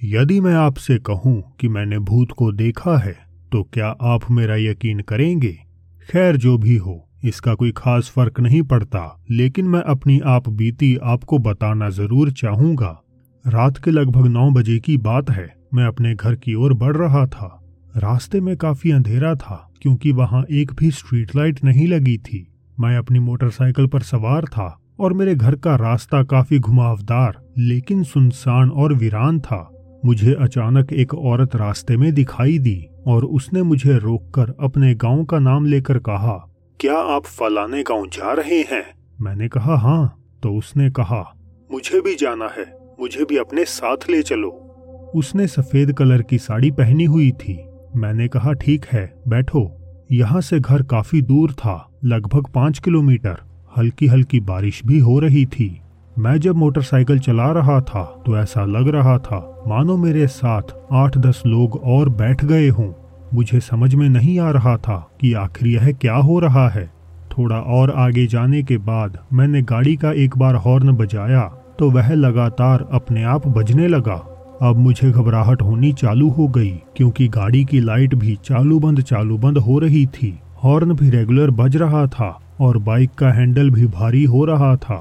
यदि मैं आपसे कहूँ कि मैंने भूत को देखा है तो क्या आप मेरा यकीन करेंगे? खैर, जो भी हो, इसका कोई खास फ़र्क नहीं पड़ता, लेकिन मैं अपनी आप बीती आपको बताना ज़रूर चाहूँगा। रात के लगभग नौ बजे की बात है, मैं अपने घर की ओर बढ़ रहा था। रास्ते में काफ़ी अंधेरा था, क्योंकि वहाँ एक भी स्ट्रीट लाइट नहीं लगी थी। मैं अपनी मोटरसाइकिल पर सवार था, और मेरे घर का रास्ता काफ़ी घुमावदार, लेकिन सुनसान और वीरान था। मुझे अचानक एक औरत रास्ते में दिखाई दी और उसने मुझे रोककर अपने गाँव का नाम लेकर कहा, क्या आप फलाने गाँव जा रहे हैं? मैंने कहा हाँ। तो उसने कहा, मुझे भी जाना है, मुझे भी अपने साथ ले चलो। उसने सफ़ेद कलर की साड़ी पहनी हुई थी। मैंने कहा, ठीक है, बैठो। यहाँ से घर काफ़ी दूर था, लगभग पाँच किलोमीटर। हल्की हल्की बारिश भी हो रही थी। मैं जब मोटरसाइकिल चला रहा था तो ऐसा लग रहा था, मानो मेरे साथ आठ दस लोग और बैठ गए हों। मुझे समझ में नहीं आ रहा था कि आखिर यह क्या हो रहा है। थोड़ा और आगे जाने के बाद मैंने गाड़ी का एक बार हॉर्न बजाया तो वह लगातार अपने आप बजने लगा। अब मुझे घबराहट होनी चालू हो गई, क्योंकि गाड़ी की लाइट भी चालू बंद चालू बंद हो रही थी। हॉर्न भी रेगुलर बज रहा था, और बाइक का हैंडल भी भारी हो रहा था।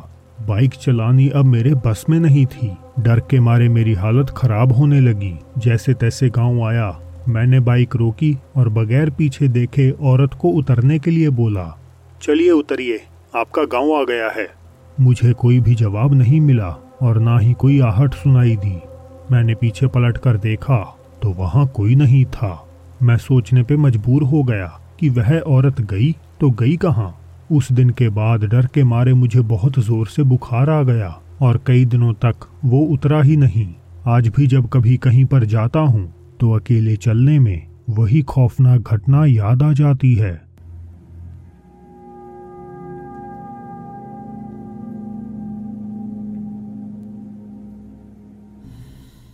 बाइक चलानी अब मेरे बस में नहीं थी। डर के मारे मेरी हालत खराब होने लगी। जैसे तैसे गाँव आया, मैंने बाइक रोकी और बगैर पीछे देखे औरत को उतरने के लिए बोला, चलिए उतरिए, आपका गाँव आ गया है। मुझे कोई भी जवाब नहीं मिला और ना ही कोई आहट सुनाई दी। मैंने पीछे पलट कर देखा तो वहाँ कोई नहीं था। मैं सोचने पे मजबूर हो गया कि वह औरत गई तो गई कहाँ? उस दिन के बाद डर के मारे मुझे बहुत ज़ोर से बुखार आ गया और कई दिनों तक वो उतरा ही नहीं। आज भी जब कभी कहीं पर जाता हूँ तो अकेले चलने में वही खौफनाक घटना याद आ जाती है।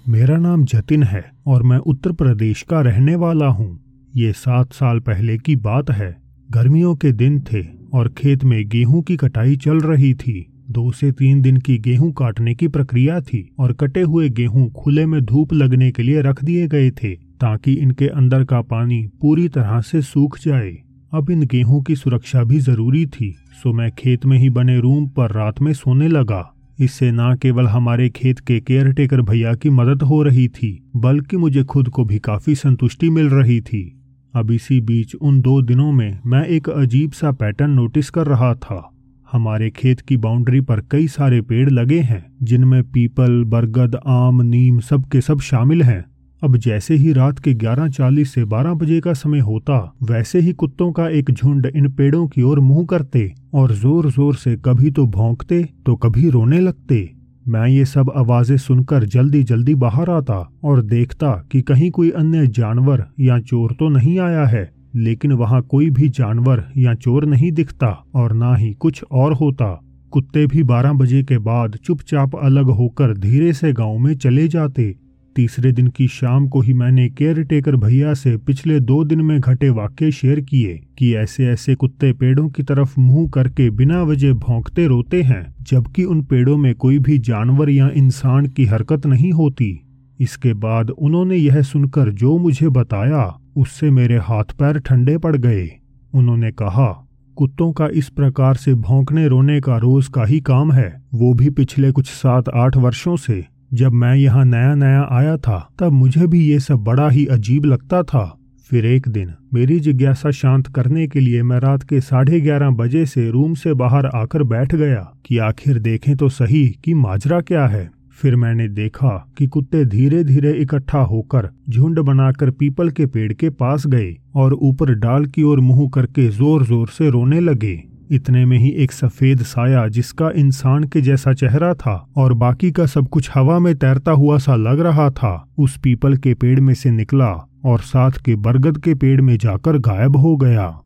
मेरा नाम जतिन है और मैं उत्तर प्रदेश का रहने वाला हूँ। ये सात साल पहले की बात है। गर्मियों के दिन थे। और खेत में गेहूँ की कटाई चल रही थी। दो से तीन दिन की गेहूँ काटने की प्रक्रिया थी और कटे हुए गेहूँ खुले में धूप लगने के लिए रख दिए गए थे ताकि इनके अंदर का पानी पूरी तरह से सूख जाए। अब इन गेहूँ की सुरक्षा भी ज़रूरी थी, सो मैं खेत में ही बने रूम पर रात में सोने लगा। इससे न केवल हमारे खेत के केयर टेकर भैया की मदद हो रही थी, बल्कि मुझे खुद को भी काफ़ी संतुष्टि मिल रही थी। अब इसी बीच उन दो दिनों में मैं एक अजीब सा पैटर्न नोटिस कर रहा था। हमारे खेत की बाउंड्री पर कई सारे पेड़ लगे हैं, जिनमें पीपल बरगद, आम, नीम सब के सब शामिल हैं। अब जैसे ही रात के 11:40 से 12 बजे का समय होता, वैसे ही कुत्तों का एक झुंड इन पेड़ों की ओर मुँह करते और ज़ोर ज़ोर से कभी तो भौंकते तो कभी रोने लगते। मैं ये सब आवाज़ें सुनकर जल्दी जल्दी बाहर आता और देखता कि कहीं कोई अन्य जानवर या चोर तो नहीं आया है, लेकिन वहाँ कोई भी जानवर या चोर नहीं दिखता और ना ही कुछ और होता। कुत्ते भी बारह बजे के बाद चुपचाप अलग होकर धीरे से गाँव में चले जाते तीसरे दिन की शाम को ही मैंने केयर टेकर भैया से पिछले दो दिन में घटे वाक्य शेयर किए कि ऐसे ऐसे कुत्ते पेड़ों की तरफ़ मुँह करके बिना वजह भौंकते रोते हैं, जबकि उन पेड़ों में कोई भी जानवर या इंसान की हरकत नहीं होती। इसके बाद उन्होंने यह सुनकर जो मुझे बताया, उससे मेरे हाथ पैर ठंडे पड़ गए। उन्होंने कहा, कुत्तों का इस प्रकार से भौंकने रोने का रोज का ही काम है, वो भी पिछले कुछ सात आठ वर्षों से। जब मैं यहाँ नया नया आया था, तब मुझे भी ये सब बड़ा ही अजीब लगता था। फिर एक दिन, मेरी जिज्ञासा शांत करने के लिए मैं रात के साढ़े ग्यारह बजे से रूम से बाहर आकर बैठ गया कि आखिर देखें तो सही कि माजरा क्या है। फिर मैंने देखा कि कुत्ते धीरे धीरे इकट्ठा होकर झुंड बनाकर पीपल के पेड़ के पास गए और ऊपर डाल की ओर मुँह करके ज़ोर ज़ोर से रोने लगे। इतने में ही एक सफ़ेद साया जिसका इंसान के जैसा चेहरा था और बाकी का सब कुछ हवा में तैरता हुआ सा लग रहा था, उस पीपल के पेड़ में से निकला और साथ के बरगद के पेड़ में जाकर गायब हो गया।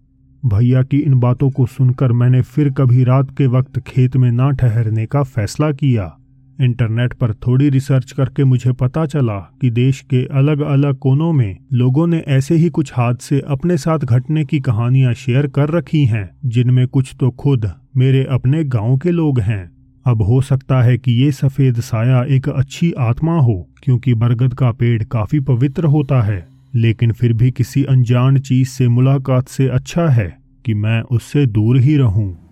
भैया की इन बातों को सुनकर मैंने फिर कभी रात के वक्त खेत में ना ठहरने का फैसला किया। इंटरनेट पर थोड़ी रिसर्च करके मुझे पता चला कि देश के अलग अलग कोनों में लोगों ने ऐसे ही कुछ हादसे अपने साथ घटने की कहानियाँ शेयर कर रखी हैं, जिनमें कुछ तो खुद मेरे अपने गाँव के लोग हैं। अब हो सकता है कि ये सफ़ेद साया एक अच्छी आत्मा हो, क्योंकि बरगद का पेड़ काफ़ी पवित्र होता है, लेकिन फिर भी किसी अनजान चीज़ से मुलाकात से अच्छा है कि मैं उससे दूर ही रहूँ।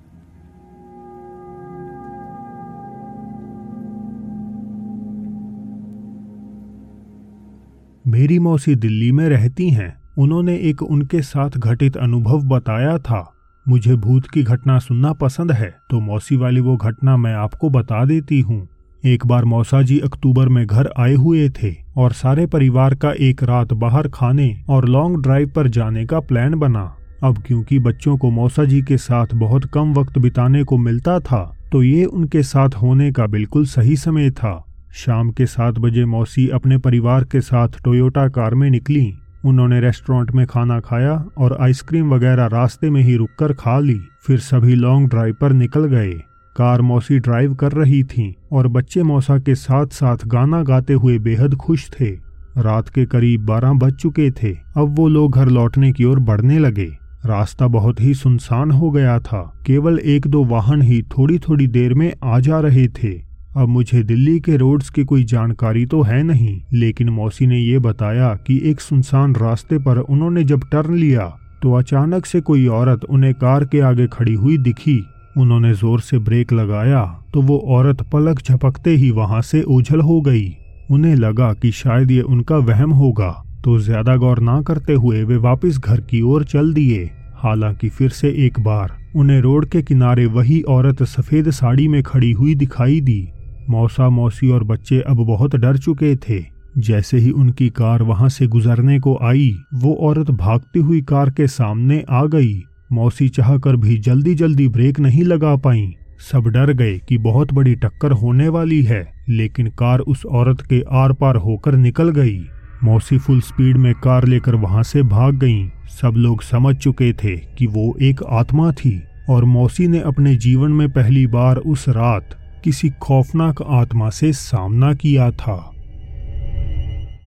मेरी मौसी दिल्ली में रहती हैं। उन्होंने एक उनके साथ घटित अनुभव बताया था। मुझे भूत की घटना सुनना पसंद है तो मौसी वाली वो घटना मैं आपको बता देती हूँ। एक बार मौसा जी अक्टूबर में घर आए हुए थे और सारे परिवार का एक रात बाहर खाने और लॉन्ग ड्राइव पर जाने का प्लान बना। अब क्योंकि बच्चों को मौसा जी के साथ बहुत कम वक्त बिताने को मिलता था तो ये उनके साथ होने का बिल्कुल सही समय था। शाम के सात बजे मौसी अपने परिवार के साथ टोयोटा कार में निकली। उन्होंने रेस्टोरेंट में खाना खाया और आइसक्रीम वगैरह रास्ते में ही रुककर खा ली। फिर सभी लॉन्ग ड्राइव पर निकल गए। कार मौसी ड्राइव कर रही थी और बच्चे मौसा के साथ साथ गाना गाते हुए बेहद खुश थे। रात के करीब बारह बज चुके थे। अब वो लोग घर लौटने की ओर बढ़ने लगे। रास्ता बहुत ही सुनसान हो गया था। केवल एक दो वाहन ही थोड़ी थोड़ी देर में आ जा रहे थे। अब मुझे दिल्ली के रोड्स की कोई जानकारी तो है नहीं, लेकिन मौसी ने ये बताया कि एक सुनसान रास्ते पर उन्होंने जब टर्न लिया तो अचानक से कोई औरत उन्हें कार के आगे खड़ी हुई दिखी। उन्होंने ज़ोर से ब्रेक लगाया तो वो औरत पलक झपकते ही वहाँ से ओझल हो गई। उन्हें लगा कि शायद ये उनका वहम होगा तो ज़्यादा गौर ना करते हुए वे वापस घर की ओर चल दिए। हालाँकि फिर से एक बार, उन्हें रोड के किनारे वही औरत सफ़ेद साड़ी में खड़ी हुई दिखाई दी। मौसा मौसी और बच्चे अब बहुत डर चुके थे। जैसे ही उनकी कार वहाँ से गुजरने को आई, वो औरत भागती हुई कार के सामने आ गई। मौसी चाहकर भी जल्दी जल्दी ब्रेक नहीं लगा पाई। सब डर गए कि बहुत बड़ी टक्कर होने वाली है, लेकिन कार उस औरत के आर पार होकर निकल गई। मौसी फुल स्पीड में कार लेकर वहाँ से भाग गईं। सब लोग समझ चुके थे कि वो एक आत्मा थी, और मौसी ने अपने जीवन में पहली बार उस रात किसी खौफनाक आत्मा से सामना किया था।